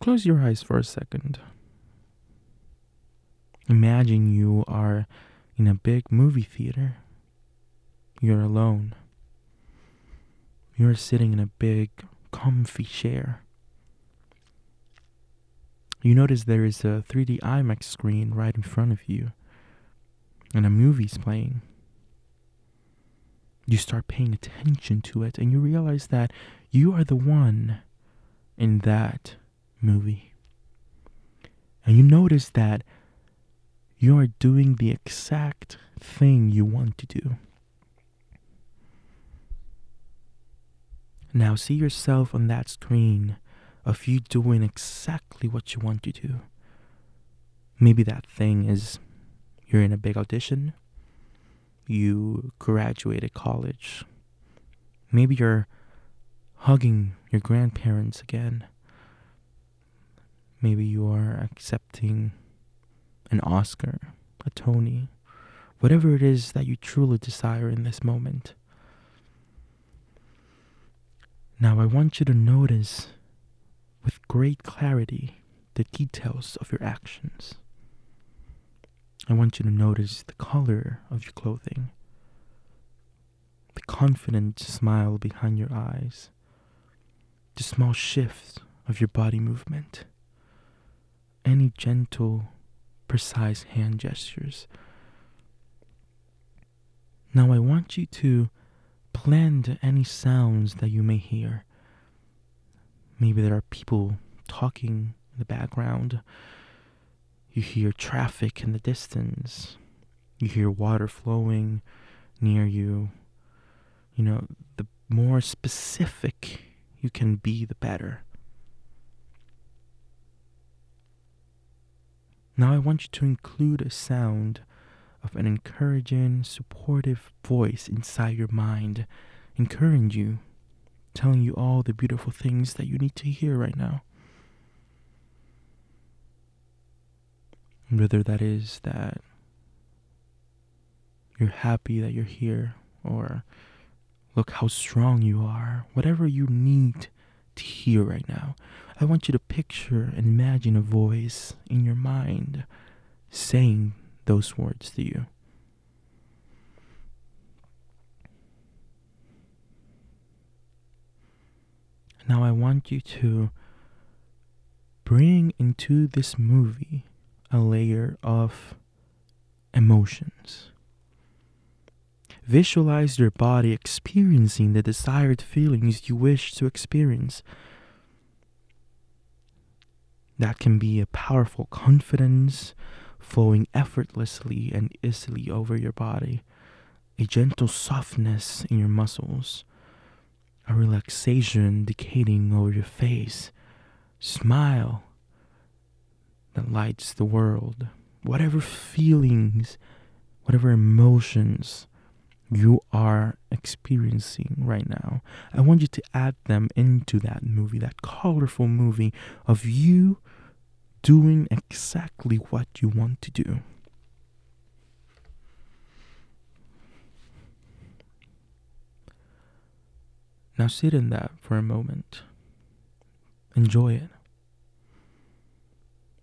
close your eyes for a second. Imagine you are in a big movie theater. You're alone. You're sitting in a big, comfy chair. You notice there is a 3D IMAX screen right in front of you, and a movie's playing. You start paying attention to it, and you realize that you are the one in that movie. And you notice that you are doing the exact thing you want to do. Now see yourself on that screen of you doing exactly what you want to do. Maybe that thing is you're in a big audition, you graduated college, maybe you're hugging your grandparents again, maybe you are accepting an Oscar, a Tony, whatever it is that you truly desire in this moment. Now, I want you to notice with great clarity the details of your actions. I want you to notice the color of your clothing, the confident smile behind your eyes, the small shifts of your body movement, any gentle, precise hand gestures. Now, I want you to blend any sounds that you may hear. Maybe there are people talking in the background. You hear traffic in the distance. You hear water flowing near you. You know, the more specific you can be, the better. Now I want you to include a sound of an encouraging, supportive voice inside your mind, encouraging you, telling you all the beautiful things that you need to hear right now. Whether that is that you're happy that you're here, or look how strong you are, whatever you need hear right now, I want you to picture and imagine a voice in your mind saying those words to you. Now I want you to bring into this movie a layer of emotions. Visualize your body experiencing the desired feelings you wish to experience. That can be a powerful confidence, flowing effortlessly and easily over your body, a gentle softness in your muscles, a relaxation decaying over your face, smile that lights the world, whatever feelings, whatever emotions you are experiencing right now. I want you to add them into that movie, that colorful movie of you doing exactly what you want to do. Now sit in that for a moment. Enjoy it.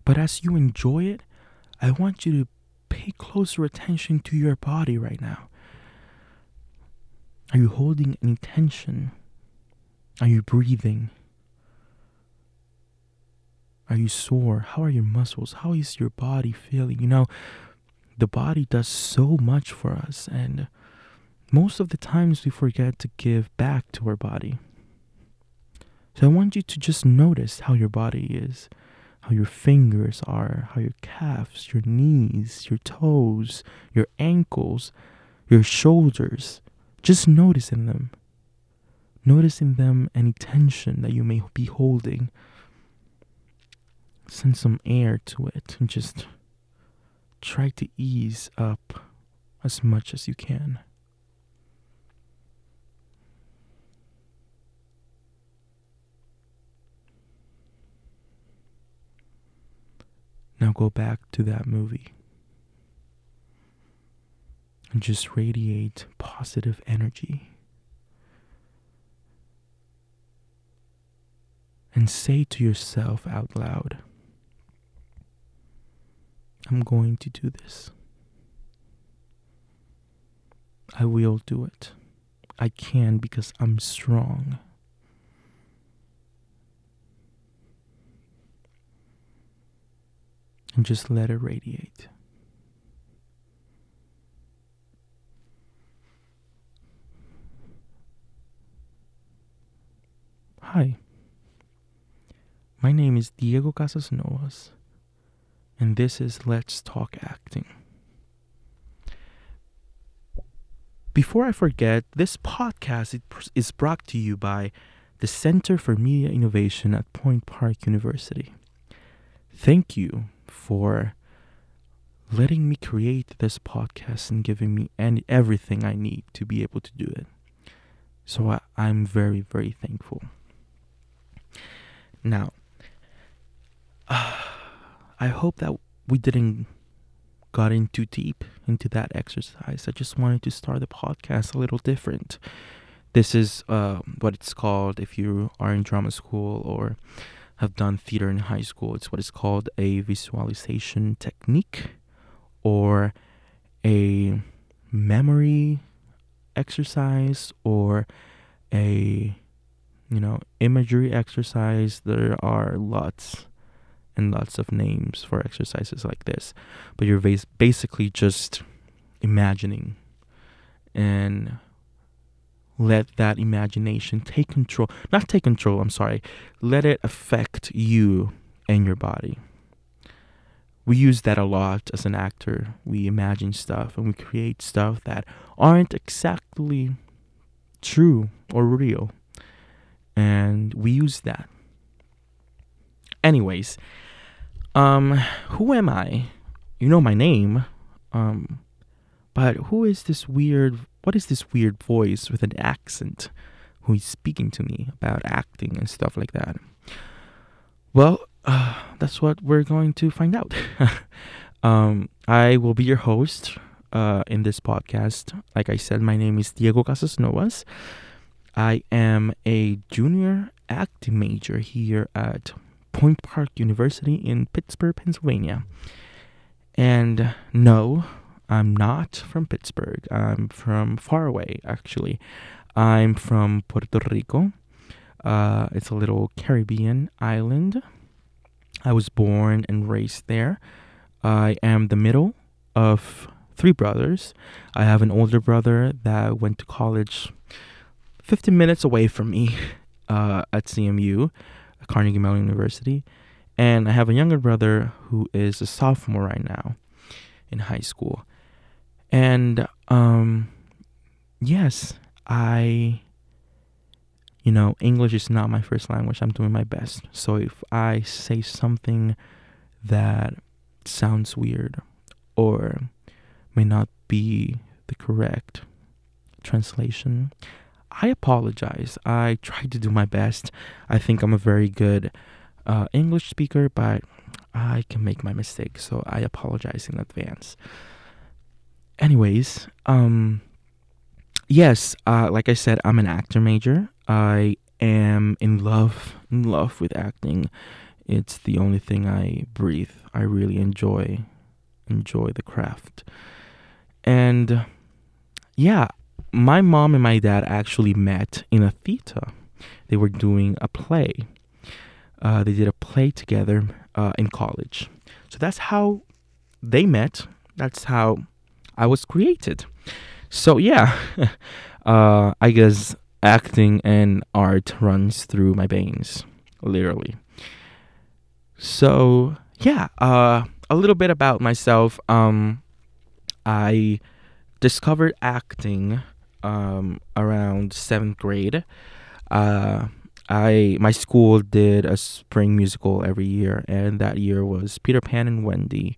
But as you enjoy it, I want you to pay closer attention to your body right now. Are you holding any tension? Are you breathing? Are you sore? How are your muscles? How is your body feeling? You know, the body does so much for us, and most of the times we forget to give back to our body. So I want you to just notice how your body is, how your fingers are, how your calves, your knees, your toes, your ankles, your shoulders. Just noticing them. Noticing them any tension that you may be holding send some air to it and just try to ease up as much as you can. Now go back to that movie and just radiate positive energy. and say to yourself out loud, I'm going to do this. I will do it. I can because I'm strong. And just let it radiate. Hi. My name is Diego Casas Novas, and this is Let's Talk Acting. Before I forget, this podcast is brought to you by the Center for Media Innovation at Point Park University. Thank you for letting me create this podcast and giving me any, everything I need to be able to do it. So I, I'm very, very thankful. Now, uh, I hope that we didn't got in too deep into that exercise. I just wanted to start the podcast a little different. This is uh, what it's called if you are in drama school or have done theater in high school. It's what is called a visualization technique or a memory exercise or a you know imagery exercise there are lots and lots of names for exercises like this but you're basically just imagining. And let that imagination take control not take control i'm sorry let it affect you and your body. We use that a lot as an actor. We imagine stuff and we create stuff that aren't exactly true or real and we use that anyways um who am i you know my name um but who is this weird what is this weird voice with an accent who is speaking to me about acting and stuff like that? Well, uh, that's what we're going to find out. um, I will be your host uh, in this podcast. Like I said, my name is Diego Casasnovas. I am a junior acting major here at Point Park University in Pittsburgh, Pennsylvania. And no, I'm not from Pittsburgh. I'm from far away, actually. I'm from Puerto Rico. Uh, it's a little Caribbean island. I was born and raised there. I am the middle of three brothers. I have an older brother that went to college 15 minutes away from me uh, at CMU, Carnegie Mellon University. And I have a younger brother who is a sophomore right now in high school. And um, yes, I, you know, English is not my first language. I'm doing my best. So if I say something that sounds weird or may not be the correct translation, I apologize. I tried to do my best. I think I'm a very good uh, English speaker, but I can make my mistakes. So I apologize in advance anyways, um, yes, uh, like I said, I'm an actor major. I am in love, in love with acting. It's the only thing I breathe. I really enjoy, enjoy the craft. And yeah, my mom and my dad actually met in a theater. They were doing a play. Uh, they did a play together uh, in college. So that's how they met. That's how I was created. So yeah, uh, I guess acting and art runs through my veins, literally. So yeah, uh, a little bit about myself. Um, I discovered acting um, around seventh grade. Uh, I my school did a spring musical every year, and that year was Peter Pan and Wendy.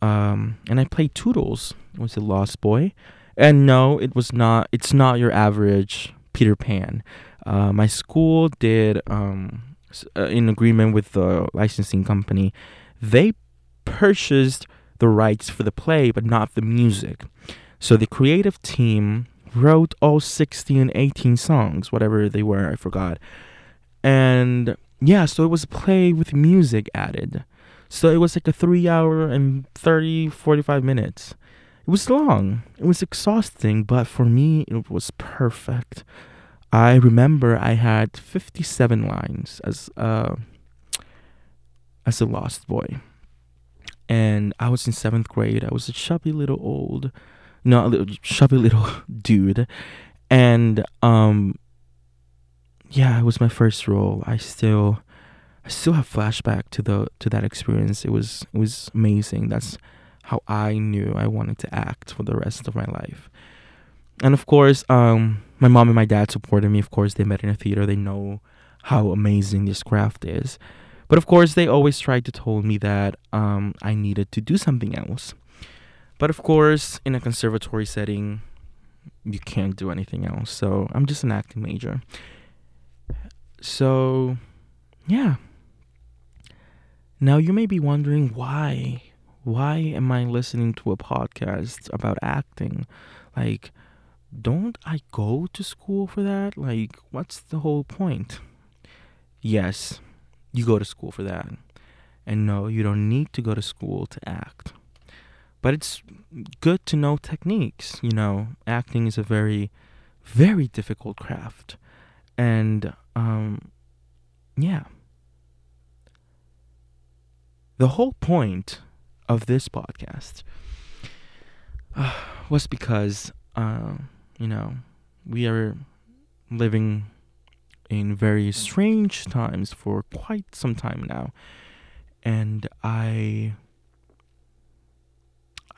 Um, and I played Tootles. It was a lost boy. And no, it was not. It's not your average Peter Pan. Uh, my school did, um, uh, in agreement with the licensing company, they purchased the rights for the play, but not the music. So the creative team wrote all 16, 18 songs, whatever they were, I forgot. And yeah, so it was a play with music added. So it was like a three hour and 30, 45 minutes. It was long. It was exhausting, but for me, it was perfect. I remember I had 57 lines as a, as a lost boy. And I was in seventh grade. I was a chubby little old, no, a little chubby little dude. And, um, yeah, it was my first role. I still, I still have flashback to the to that experience. It was it was amazing. That's how I knew I wanted to act for the rest of my life. And of course, um, my mom and my dad supported me. Of course, they met in a theater. They know how amazing this craft is. But of course, they always tried to tell me that um, I needed to do something else. But of course, in a conservatory setting, you can't do anything else. So I'm just an acting major. So, yeah. Now you may be wondering why. Why am I listening to a podcast about acting? Like, don't I go to school for that? Like, what's the whole point? Yes, you go to school for that. And no, you don't need to go to school to act. But it's good to know techniques. You know, acting is a very, very difficult craft. And, um, yeah. The whole point of this podcast uh, was because, uh, you know, we are living in very strange times for quite some time now. And I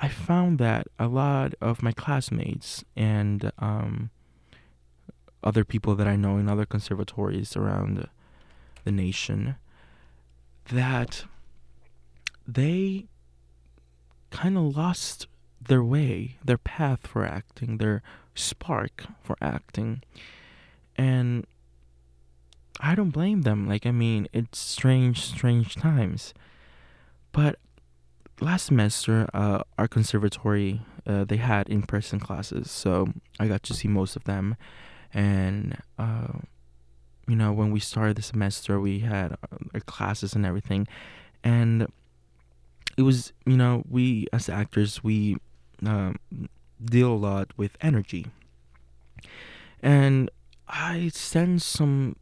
I found that a lot of my classmates and um, other people that I know in other conservatories around the nation that they kind of lost their way, their path for acting, their spark for acting. And I don't blame them. Like, I mean, it's strange, strange times. But last semester, uh, our conservatory, uh, they had in person classes. So I got to see most of them. And, uh, you know, when we started the semester, we had uh, our classes and everything. And it was, you know, we as actors, we um, deal a lot with energy. And I sensed some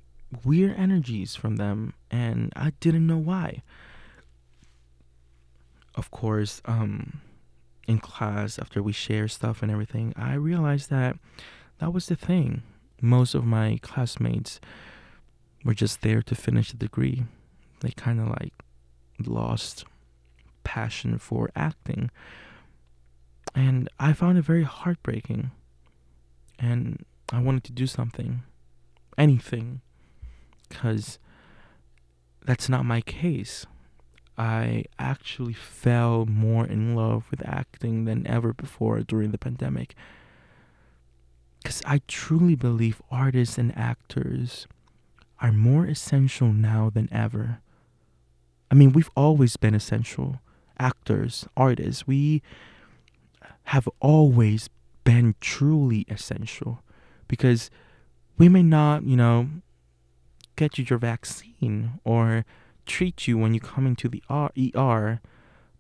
weird energies from them, and I didn't know why. Of course, um, in class, after we share stuff and everything, I realized that that was the thing. Most of my classmates were just there to finish the degree. They kind of like lost passion for acting. And I found it very heartbreaking. And I wanted to do something, anything, because that's not my case. I actually fell more in love with acting than ever before during the pandemic. Because I truly believe artists and actors are more essential now than ever. I mean, we've always been essential. Actors, artists, we have always been truly essential because we may not, you know, get you your vaccine or treat you when you come into the ER,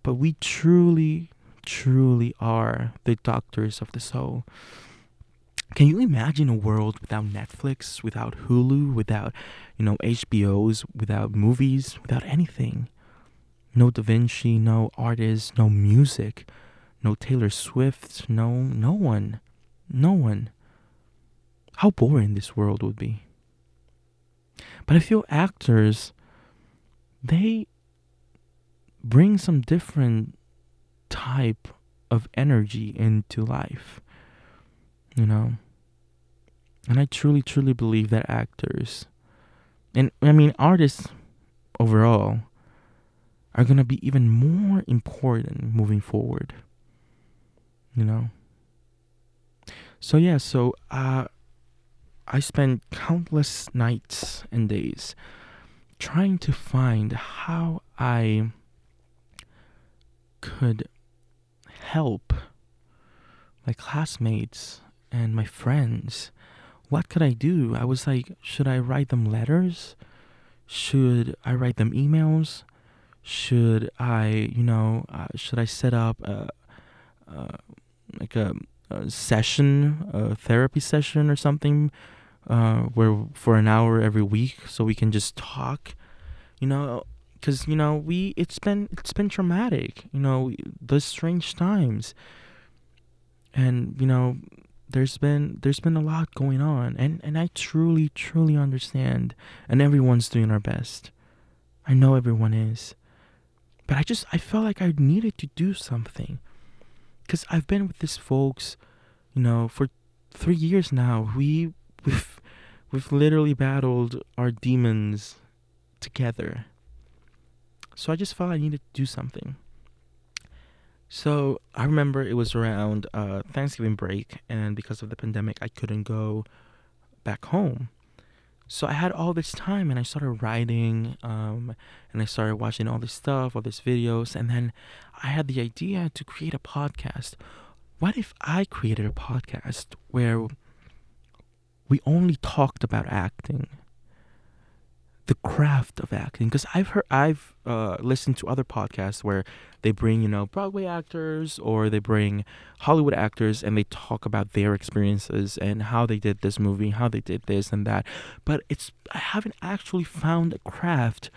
but we truly, truly are the doctors of the soul. Can you imagine a world without Netflix, without Hulu, without, you know, HBOs, without movies, without anything? No Da Vinci, no artists, no music, no Taylor Swift, no no one. No one. How boring this world would be. But I feel actors they bring some different type of energy into life you know? And i truly truly believe that actors and i mean artists overall are going to be even more important moving forward you know? So yeah so uh i spent countless nights and days trying to find how i could help my classmates and my friends. What could I do? I was like, should I write them letters? should I write them emails? Should I, you know, uh, should I set up a, uh, like a, a, session, a therapy session or something, uh, where for an hour every week so we can just talk, you know, because you know we it's been it's been traumatic, you know, those strange times, and you know there's been there's been a lot going on and and I truly truly understand and everyone's doing our best. I know everyone is. But I just I felt like I needed to do something. Cuz I've been with these folks, you know, for 3 years now. We we've we've literally battled our demons together. So I just felt I needed to do something. So I remember it was around uh, Thanksgiving break, and because of the pandemic, I couldn't go back home. So I had all this time, and I started writing, um, and I started watching all this stuff, all these videos, and then I had the idea to create a podcast. What if I created a podcast where we only talked about acting? the craft of acting because I've heard I've uh, listened to other podcasts where they bring you know Broadway actors or they bring Hollywood actors and they talk about their experiences and how they did this movie, how they did this and that. But it's I haven't actually found a craft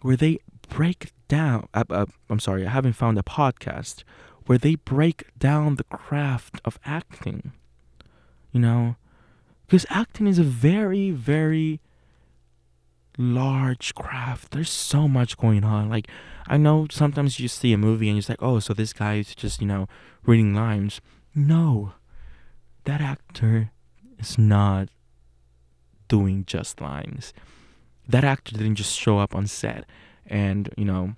where they break down. Uh, uh, I'm sorry, I haven't found a podcast where they break down the craft of acting. You know, because acting is a very very large craft. There's so much going on. Like, I know sometimes you see a movie and you're like, oh, so this guy is just, you know, reading lines. No, that actor is not doing just lines. That actor didn't just show up on set and, you know,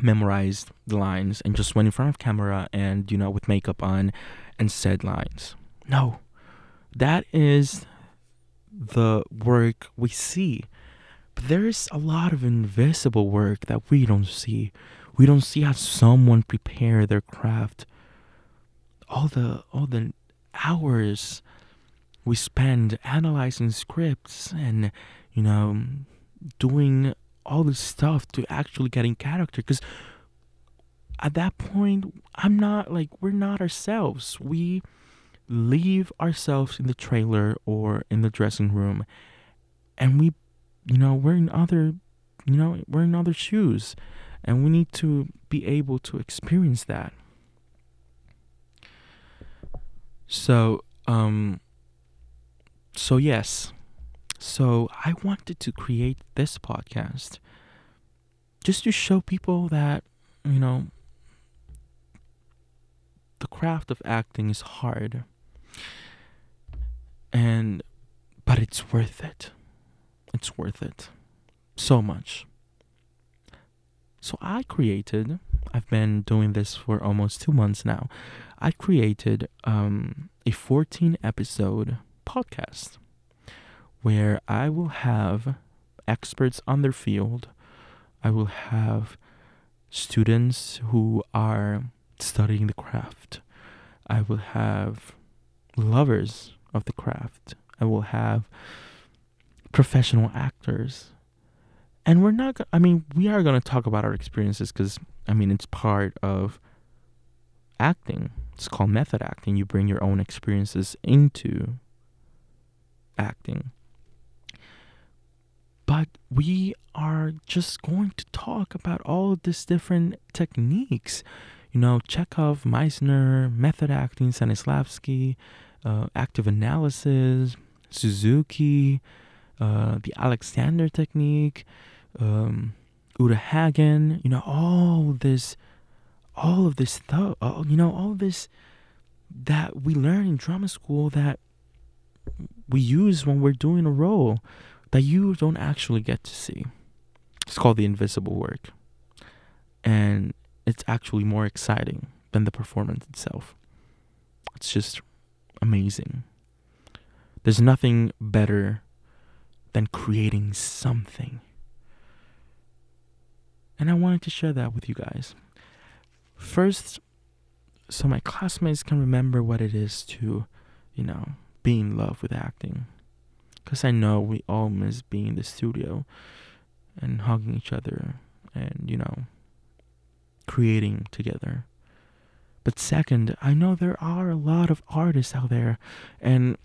memorized the lines and just went in front of camera and, you know, with makeup on and said lines. No, that is the work we see but there's a lot of invisible work that we don't see. We don't see how someone prepare their craft. All the all the hours we spend analyzing scripts and you know doing all this stuff to actually get in character because at that point i'm not like we're not ourselves we leave ourselves in the trailer or in the dressing room and we you know, we're in other, you know, we're in other shoes, and we need to be able to experience that. So, um, so yes, so I wanted to create this podcast just to show people that, you know, the craft of acting is hard. And, but it's worth it it's worth it so much. So I created, I've been doing this for almost two months now. I created um, a 14 episode podcast where I will have experts on their field. I will have students who are studying the craft. I will have lovers of the craft. I will have professional actors. And we're not, I mean, we are going to talk about our experiences because, I mean, it's part of acting. It's called method acting. You bring your own experiences into acting. But we are just going to talk about all of these different techniques. You know, Chekhov, Meisner, method acting, Stanislavski, uh, active analysis, Suzuki, uh, the Alexander technique, um, Uta Hagen, you know, all this, all of this stuff, all, you know, all this that we learn in drama school that we use when we're doing a role that you don't actually get to see. It's called the invisible work. And it's actually more exciting than the performance itself. It's just amazing. There's nothing better than creating something. And I wanted to share that with you guys. First, so my classmates can remember what it is to, you know, be in love with acting. Because I know we all miss being in the studio and hugging each other and, you know, creating together. But second, I know there are a lot of artists out there, and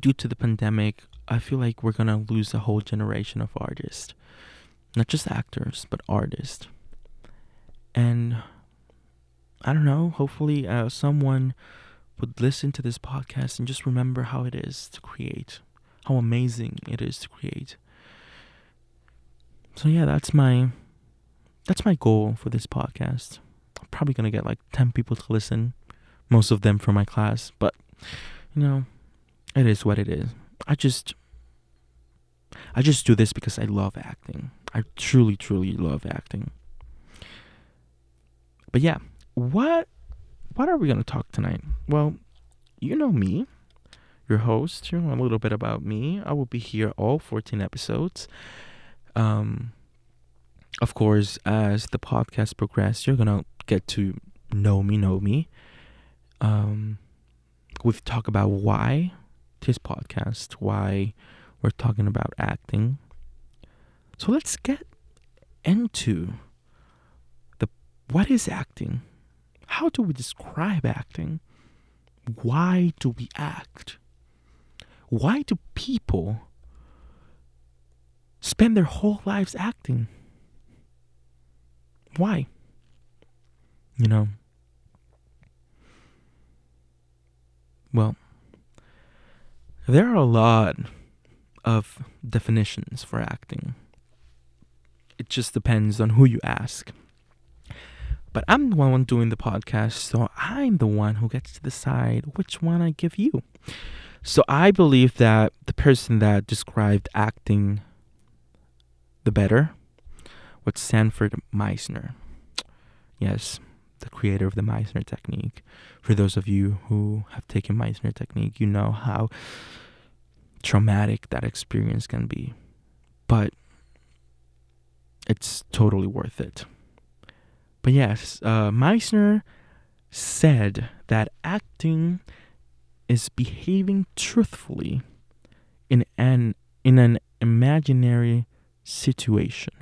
due to the pandemic, I feel like we're gonna lose a whole generation of artists. Not just actors, but artists. And I don't know, hopefully, uh, someone would listen to this podcast and just remember how it is to create, how amazing it is to create. So yeah, that's my that's my goal for this podcast. Probably gonna get like ten people to listen, most of them from my class, but you know, it is what it is. I just I just do this because I love acting. I truly, truly love acting. But yeah, what what are we gonna talk tonight? Well, you know me, your host. You know a little bit about me. I will be here all 14 episodes. Um, of course, as the podcast progresses, you're gonna get to know me, know me. Um, we've talked about why this podcast, why we're talking about acting. So let's get into the what is acting? How do we describe acting? Why do we act? Why do people spend their whole lives acting? Why? You know? Well, there are a lot of definitions for acting. It just depends on who you ask. But I'm the one doing the podcast, so I'm the one who gets to decide which one I give you. So I believe that the person that described acting the better was Sanford Meisner. Yes, the creator of the Meisner technique. For those of you who have taken Meisner technique, you know how traumatic that experience can be. But it's totally worth it. But yes, uh, Meisner said that acting is behaving truthfully in an in an imaginary situation.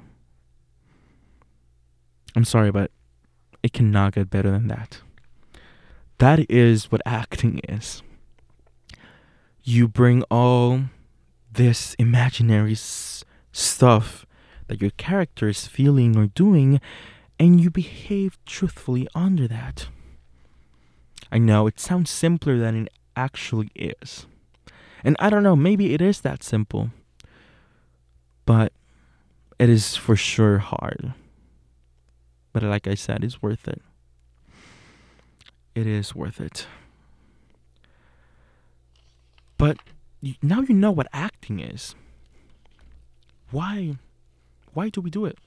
I'm sorry, but it cannot get better than that. That is what acting is. You bring all this imaginary s- stuff that your character is feeling or doing and you behave truthfully under that. I know it sounds simpler than it actually is. And I don't know, maybe it is that simple. But it is for sure hard. But like I said, it's worth it. It is worth it. But now you know what acting is. Why why do we do it?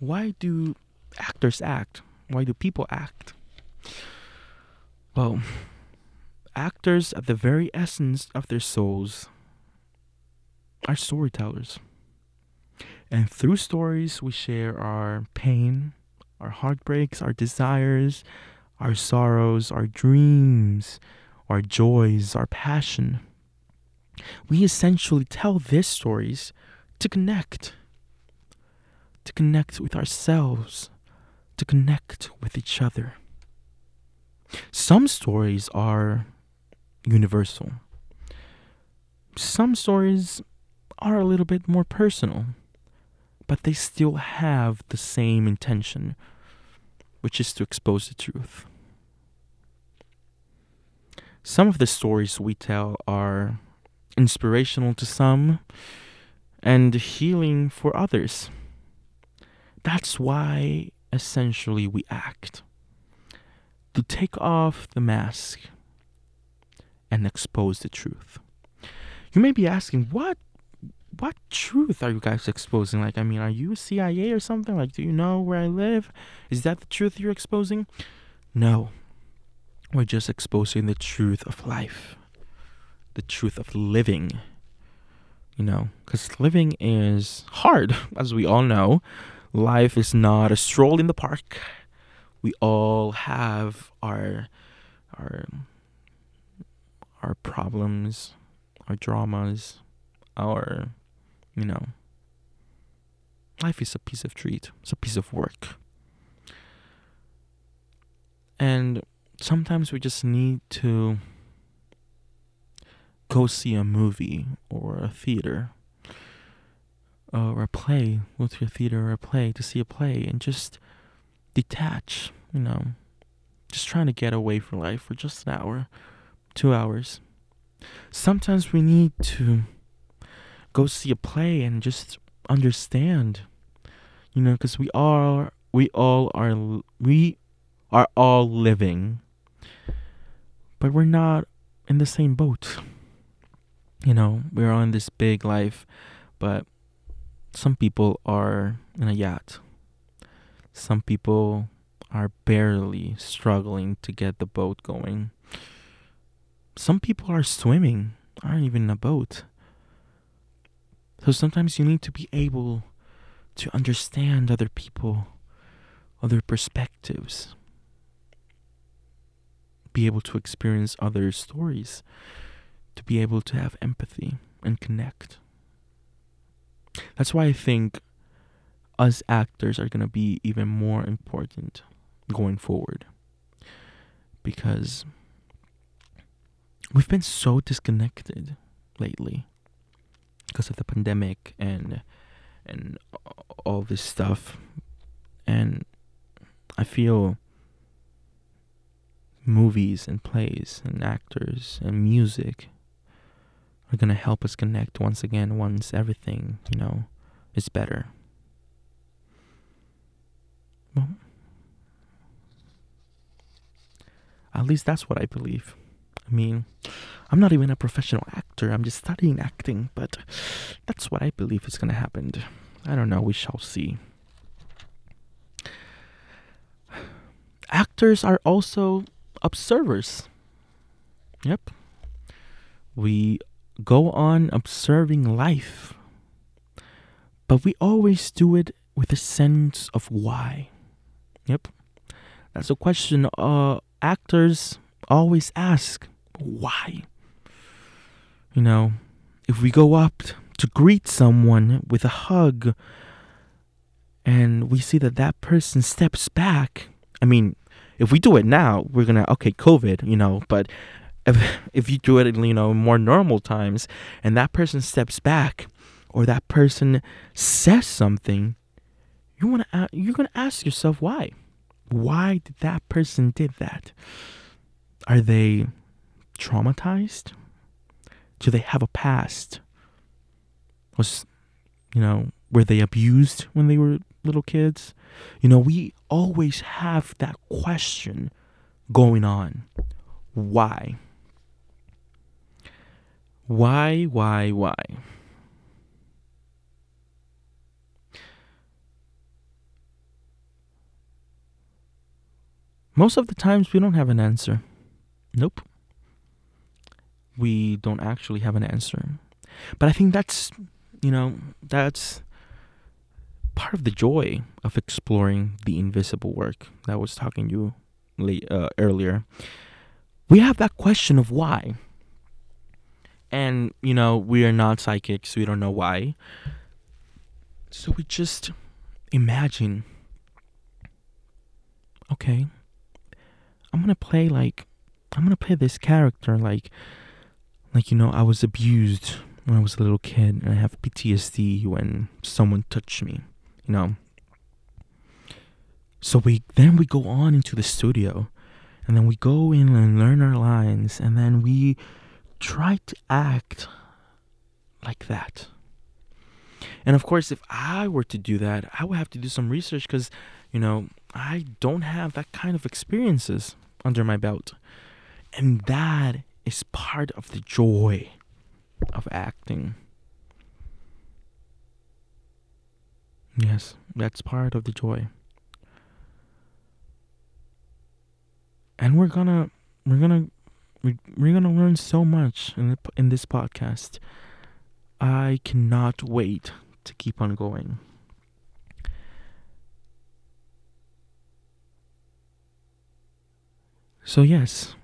why do actors act? Why do people act? Well, actors, at the very essence of their souls, are storytellers. And through stories, we share our pain, our heartbreaks, our desires, our sorrows, our dreams, our joys, our passion. We essentially tell these stories to connect to connect with ourselves, to connect with each other. Some stories are universal. Some stories are a little bit more personal, but they still have the same intention, which is to expose the truth. Some of the stories we tell are inspirational to some and healing for others. That's why essentially we act. To take off the mask and expose the truth. You may be asking, what what truth are you guys exposing? Like, I mean, are you CIA or something? Like, do you know where I live? Is that the truth you're exposing? No. We're just exposing the truth of life, the truth of living. You know, because living is hard, as we all know. Life is not a stroll in the park. We all have our our our problems, our dramas, our you know life is a piece of treat. It's a piece of work. And sometimes we just need to go see a movie or a theater or a play, to a theater or a play to see a play and just detach, you know, just trying to get away from life for just an hour, two hours. Sometimes we need to go see a play and just understand, you know, because we are, we all are, we are all living, but we're not in the same boat. You know, we're on this big life, but some people are in a yacht. Some people are barely struggling to get the boat going. Some people are swimming, aren't even in a boat. So sometimes you need to be able to understand other people, other perspectives, be able to experience other stories, to be able to have empathy and connect. That's why I think us actors are going to be even more important going forward. Because we've been so disconnected lately because of the pandemic and and all this stuff and I feel movies and plays and actors and music are going to help us connect once again once everything, you know, is better. Well, at least that's what I believe. I mean, I'm not even a professional actor, I'm just studying acting, but that's what I believe is going to happen. I don't know, we shall see. Actors are also observers. Yep. We go on observing life, but we always do it with a sense of why. Yep. That's a question uh, actors always ask why? You know, if we go up to greet someone with a hug and we see that that person steps back, I mean, if we do it now, we're gonna okay, COVID, you know, but if if you do it in you know more normal times and that person steps back or that person says something, you want to you're gonna ask yourself why. Why did that person did that? Are they traumatized? Do they have a past? Was you know were they abused when they were little kids? You know, we always have that question going on. Why? Why, why, why? Most of the times we don't have an answer. Nope. We don't actually have an answer. But I think that's, you know, that's part of the joy of exploring the invisible work that I was talking to you late, uh, earlier. We have that question of why. And, you know, we are not psychics, we don't know why. So we just imagine okay, I'm gonna play like I'm gonna play this character like like you know I was abused when I was a little kid and I have PTSD when someone touched me, you know. So we then we go on into the studio and then we go in and learn our lines and then we try to act like that. And of course, if I were to do that, I would have to do some research because, you know, I don't have that kind of experiences under my belt. And that is part of the joy of acting. Yes, that's part of the joy. And we're gonna we're gonna we, we're gonna learn so much in the, in this podcast. I cannot wait to keep on going. So yes,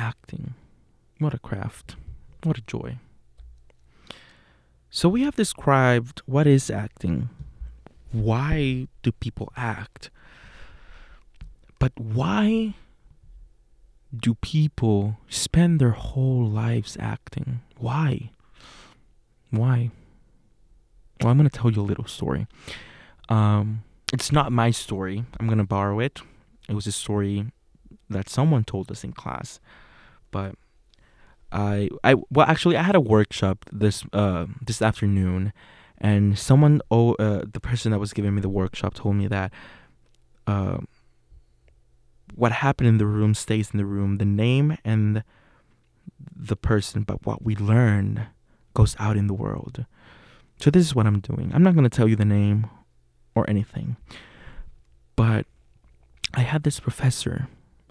acting, what a craft, what a joy. So we have described what is acting. Why do people act? But why do people spend their whole lives acting? Why? Why? Well, I'm going to tell you a little story. Um, it's not my story. I'm going to borrow it. It was a story that someone told us in class. But I I well actually I had a workshop this uh this afternoon and someone oh uh, the person that was giving me the workshop told me that uh what happened in the room stays in the room. The name and the person but what we learn goes out in the world. So this is what I'm doing. I'm not going to tell you the name or anything but I had this professor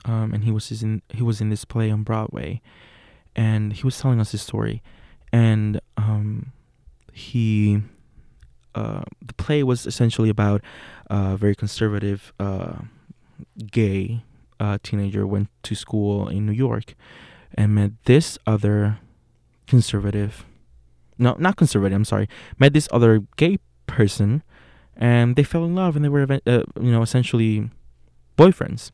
um, and he was in he was in this play on Broadway and he was telling us his story and um, he uh, the play was essentially about a very conservative uh, gay uh, teenager went to school in New York and met this other conservative no not conservative I'm sorry met this other gay person and they fell in love and they were uh, you know essentially boyfriends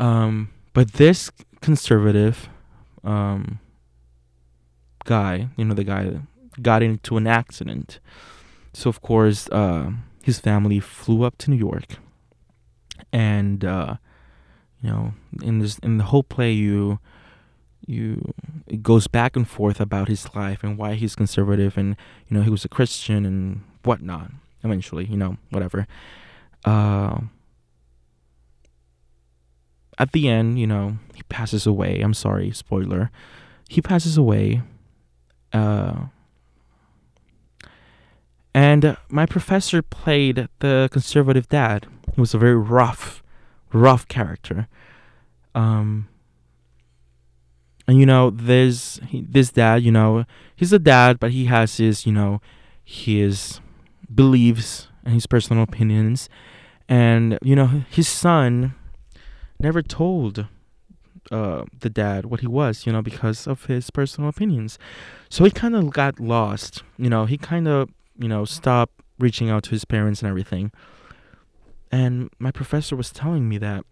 um, but this conservative um, guy, you know, the guy got into an accident. So of course, uh, his family flew up to New York, and uh, you know, in this in the whole play, you you it goes back and forth about his life and why he's conservative, and you know, he was a Christian and whatnot. Eventually, you know, whatever. Uh, at the end, you know, he passes away. I'm sorry, spoiler. He passes away. Uh, and my professor played the conservative dad. He was a very rough, rough character. Um, and you know, there's this dad. You know, he's a dad, but he has his, you know, his beliefs and his personal opinions. And you know, his son never told uh, the dad what he was, you know, because of his personal opinions. So he kind of got lost, you know, he kind of, you know, stopped reaching out to his parents and everything. And my professor was telling me that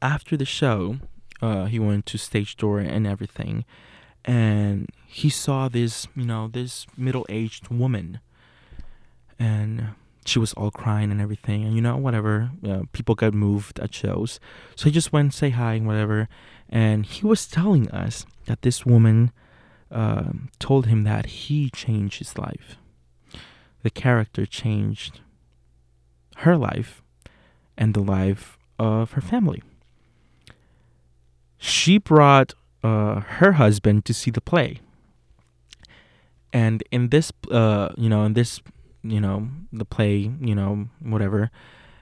after the show, uh, he went to stage door and everything, and he saw this, you know, this middle aged woman. And she was all crying and everything and you know whatever people got moved at shows. So he just went say hi and whatever and he was telling us that this woman uh, told him that he changed his life. The character changed her life and the life of her family. She brought uh, her husband to see the play. And in this uh, you know in this you know, the play, you know, whatever.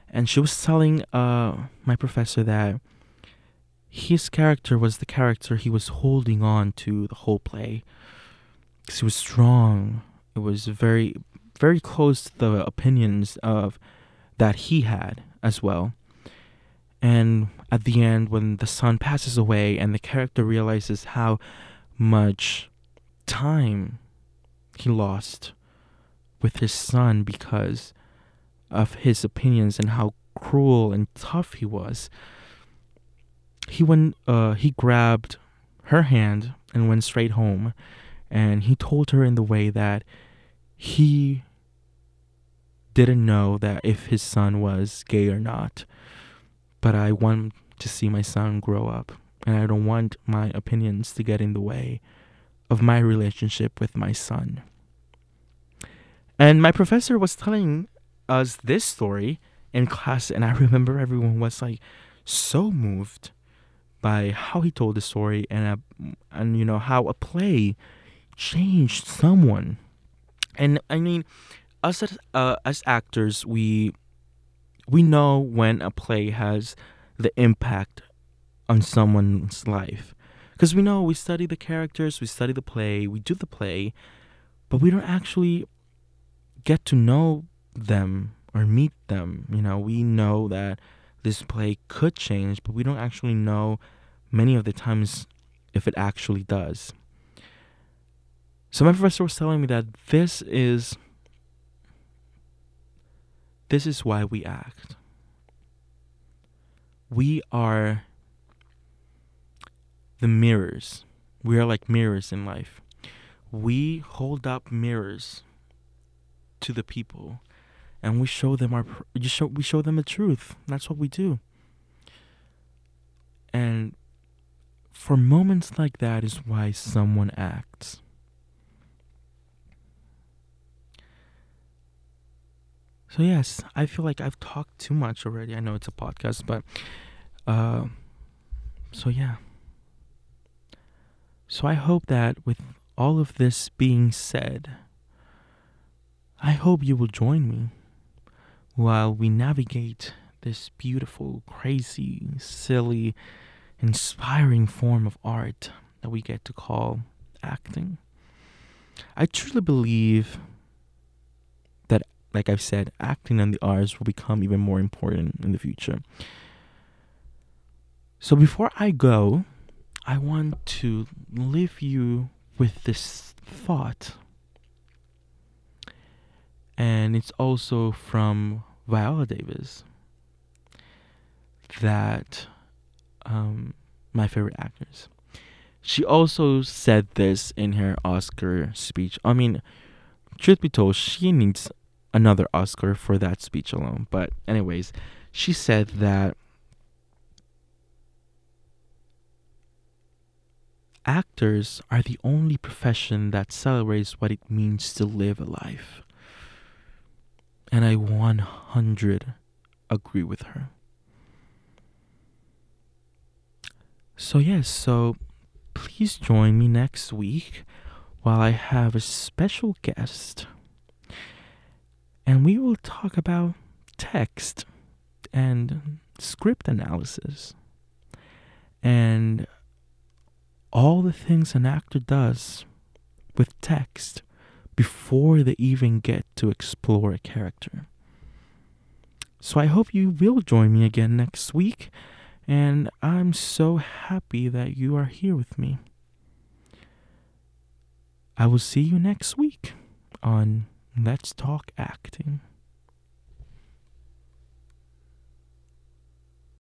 And she was telling uh, my professor that his character was the character he was holding on to the whole play. Because he was strong. It was very, very close to the opinions of that he had as well. And at the end, when the son passes away and the character realizes how much time he lost with his son because of his opinions and how cruel and tough he was. He went uh he grabbed her hand and went straight home and he told her in the way that he didn't know that if his son was gay or not. But I want to see my son grow up and I don't want my opinions to get in the way of my relationship with my son. And my professor was telling us this story in class, and I remember everyone was like so moved by how he told the story and uh, and you know how a play changed someone. And I mean, us as, uh, as actors, we we know when a play has the impact on someone's life because we know we study the characters, we study the play, we do the play, but we don't actually get to know them or meet them. You know, we know that this play could change, but we don't actually know many of the times if it actually does. So my professor was telling me that this is this is why we act. We are the mirrors. We are like mirrors in life. We hold up mirrors to the people and we show them our you show we show them the truth. That's what we do. And for moments like that is why someone acts. So yes, I feel like I've talked too much already. I know it's a podcast, but uh so yeah. So I hope that with all of this being said, I hope you will join me while we navigate this beautiful, crazy, silly, inspiring form of art that we get to call acting. I truly believe that, like I've said, acting and the arts will become even more important in the future. So before I go, I want to leave you with this thought and it's also from Viola Davis that um, my favorite actors. She also said this in her Oscar speech. I mean, truth be told, she needs another Oscar for that speech alone. But, anyways, she said that actors are the only profession that celebrates what it means to live a life. And I 100 agree with her. So, yes, so please join me next week while I have a special guest. And we will talk about text and script analysis and all the things an actor does with text before they even get to explore a character. So I hope you will join me again next week, and I'm so happy that you are here with me. I will see you next week on Let's Talk Acting.